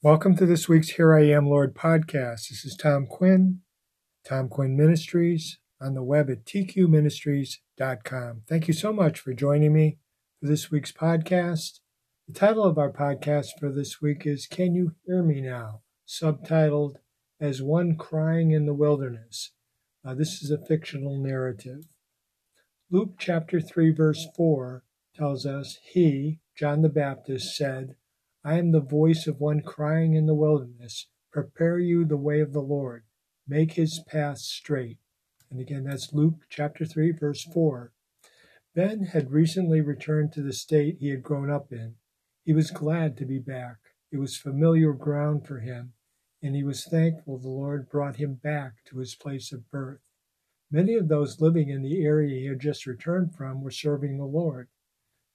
Welcome to this week's Here I Am Lord podcast. This is Tom Quinn, Tom Quinn Ministries, on the web at tqministries.com. Thank you so much for joining me for this week's podcast. The title of our podcast for this week is Can You Hear Me Now? subtitled As One Crying in the Wilderness. Uh, this is a fictional narrative. Luke chapter 3, verse 4 tells us, He, John the Baptist, said, I am the voice of one crying in the wilderness, Prepare you the way of the Lord, make his path straight. And again, that's Luke chapter 3, verse 4. Ben had recently returned to the state he had grown up in. He was glad to be back. It was familiar ground for him, and he was thankful the Lord brought him back to his place of birth. Many of those living in the area he had just returned from were serving the Lord.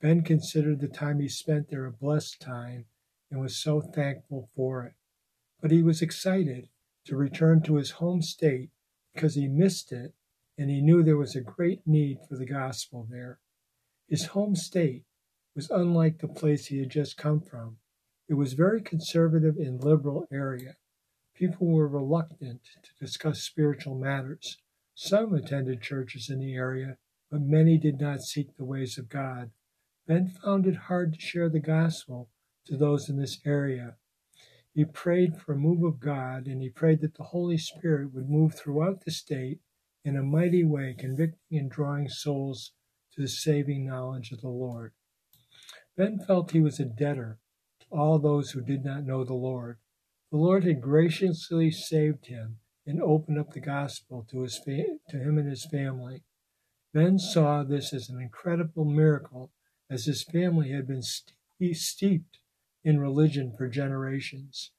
Ben considered the time he spent there a blessed time and was so thankful for it. But he was excited to return to his home state because he missed it and he knew there was a great need for the gospel there. His home state was unlike the place he had just come from. It was very conservative and liberal area. People were reluctant to discuss spiritual matters. Some attended churches in the area, but many did not seek the ways of God. Ben found it hard to share the gospel to those in this area. He prayed for a move of God and he prayed that the Holy Spirit would move throughout the state in a mighty way, convicting and drawing souls to the saving knowledge of the Lord. Ben felt he was a debtor to all those who did not know the Lord. The Lord had graciously saved him and opened up the gospel to, his fa- to him and his family. Ben saw this as an incredible miracle, as his family had been steeped in religion for generations.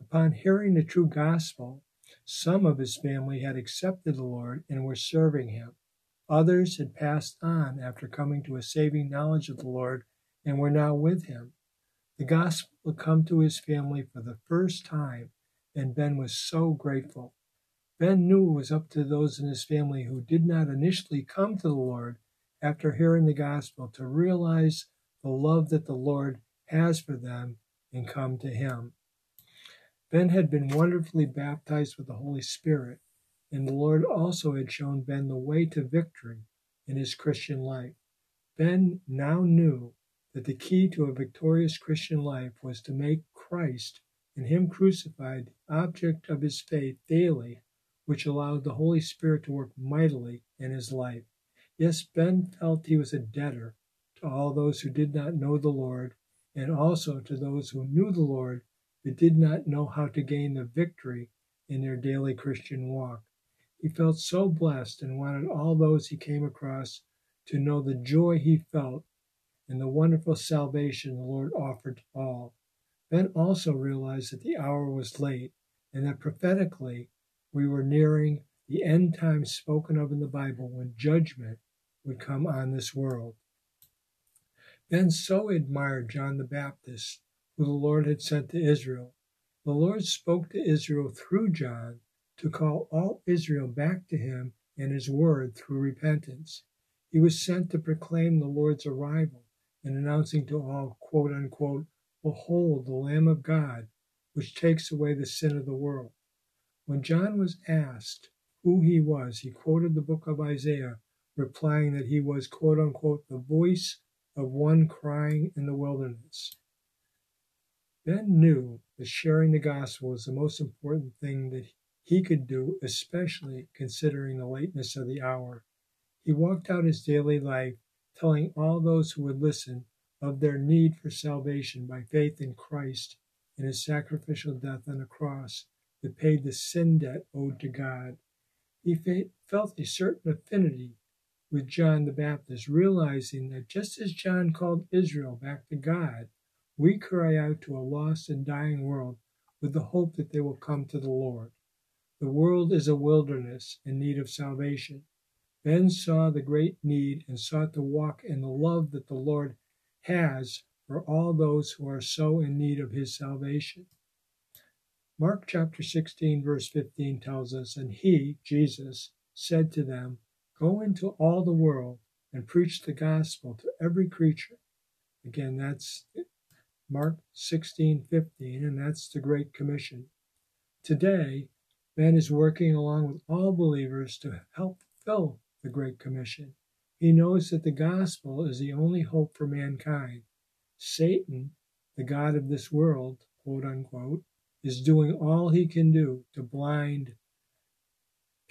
Upon hearing the true gospel, some of his family had accepted the Lord and were serving him. Others had passed on after coming to a saving knowledge of the Lord and were now with him. The gospel had come to his family for the first time, and Ben was so grateful. Ben knew it was up to those in his family who did not initially come to the Lord after hearing the gospel to realize the love that the Lord has for them and come to him. Ben had been wonderfully baptized with the Holy Spirit, and the Lord also had shown Ben the way to victory in his Christian life. Ben now knew that the key to a victorious Christian life was to make Christ and Him crucified the object of his faith daily, which allowed the Holy Spirit to work mightily in his life. Yes, Ben felt he was a debtor to all those who did not know the Lord and also to those who knew the Lord but did not know how to gain the victory in their daily Christian walk. He felt so blessed and wanted all those he came across to know the joy he felt and the wonderful salvation the Lord offered to all. Ben also realized that the hour was late and that prophetically we were nearing the end times spoken of in the Bible when judgment would come on this world. Ben so admired John the Baptist, who the Lord had sent to Israel. The Lord spoke to Israel through John to call all Israel back to him and his word through repentance. He was sent to proclaim the Lord's arrival and announcing to all, quote unquote, Behold the Lamb of God, which takes away the sin of the world. When John was asked who he was, he quoted the book of Isaiah, replying that he was, quote unquote, the voice of one crying in the wilderness. Ben knew that sharing the gospel was the most important thing that he could do, especially considering the lateness of the hour. He walked out his daily life telling all those who would listen of their need for salvation by faith in Christ and his sacrificial death on the cross that paid the sin debt owed to God. He felt a certain affinity with John the Baptist, realizing that just as John called Israel back to God, we cry out to a lost and dying world with the hope that they will come to the Lord. The world is a wilderness in need of salvation. Ben saw the great need and sought to walk in the love that the Lord has for all those who are so in need of his salvation. Mark chapter 16, verse 15 tells us, And he, Jesus, said to them, Go into all the world and preach the gospel to every creature. Again, that's Mark 16:15, and that's the Great Commission. Today, Ben is working along with all believers to help fulfill the Great Commission. He knows that the gospel is the only hope for mankind. Satan, the God of this world, quote unquote, is doing all he can do to blind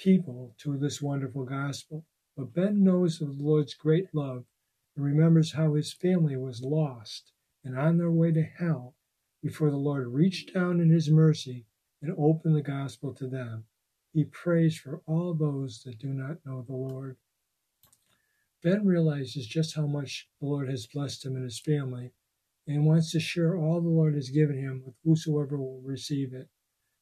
people to this wonderful gospel. But Ben knows of the Lord's great love and remembers how his family was lost and on their way to hell before the Lord reached down in his mercy and opened the gospel to them. He prays for all those that do not know the Lord. Ben realizes just how much the Lord has blessed him and his family and wants to share all the Lord has given him with whosoever will receive it.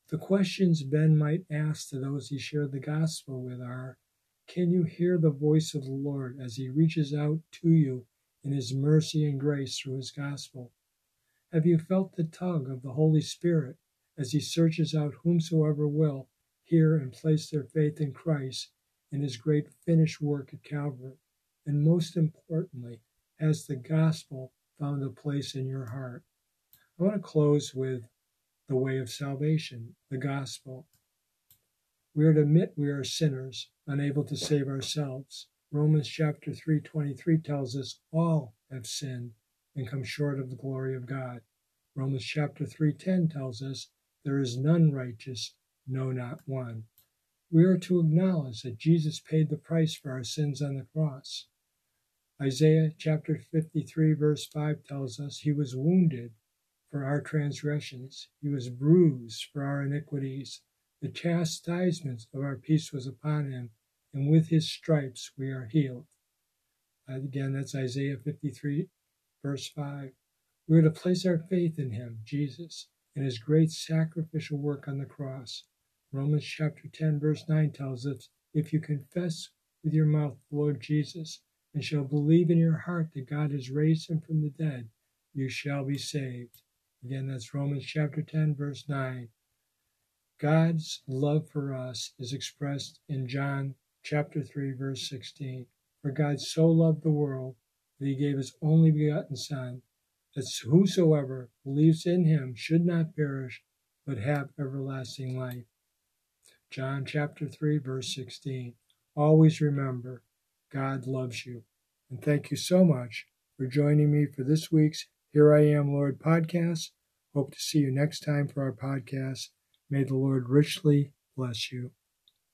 The questions Ben might ask to those he shared the gospel with are Can you hear the voice of the Lord as he reaches out to you in his mercy and grace through his gospel? Have you felt the tug of the Holy Spirit as he searches out whomsoever will hear and place their faith in Christ and his great finished work at Calvary? And most importantly, has the gospel found a place in your heart. I want to close with the way of salvation, the gospel. We are to admit we are sinners, unable to save ourselves. Romans chapter 3:23 tells us all have sinned and come short of the glory of God. Romans chapter 3:10 tells us there is none righteous, no not one. We are to acknowledge that Jesus paid the price for our sins on the cross. Isaiah chapter 53, verse 5 tells us, He was wounded for our transgressions, He was bruised for our iniquities. The chastisement of our peace was upon Him, and with His stripes we are healed. Again, that's Isaiah 53, verse 5. We are to place our faith in Him, Jesus, and His great sacrificial work on the cross. Romans chapter 10, verse 9 tells us, If you confess with your mouth the Lord Jesus, and shall believe in your heart that God has raised him from the dead, you shall be saved. Again, that's Romans chapter 10, verse 9. God's love for us is expressed in John chapter 3, verse 16. For God so loved the world that he gave his only begotten Son, that whosoever believes in him should not perish, but have everlasting life. John chapter 3, verse 16. Always remember, God loves you. And thank you so much for joining me for this week's Here I Am, Lord podcast. Hope to see you next time for our podcast. May the Lord richly bless you.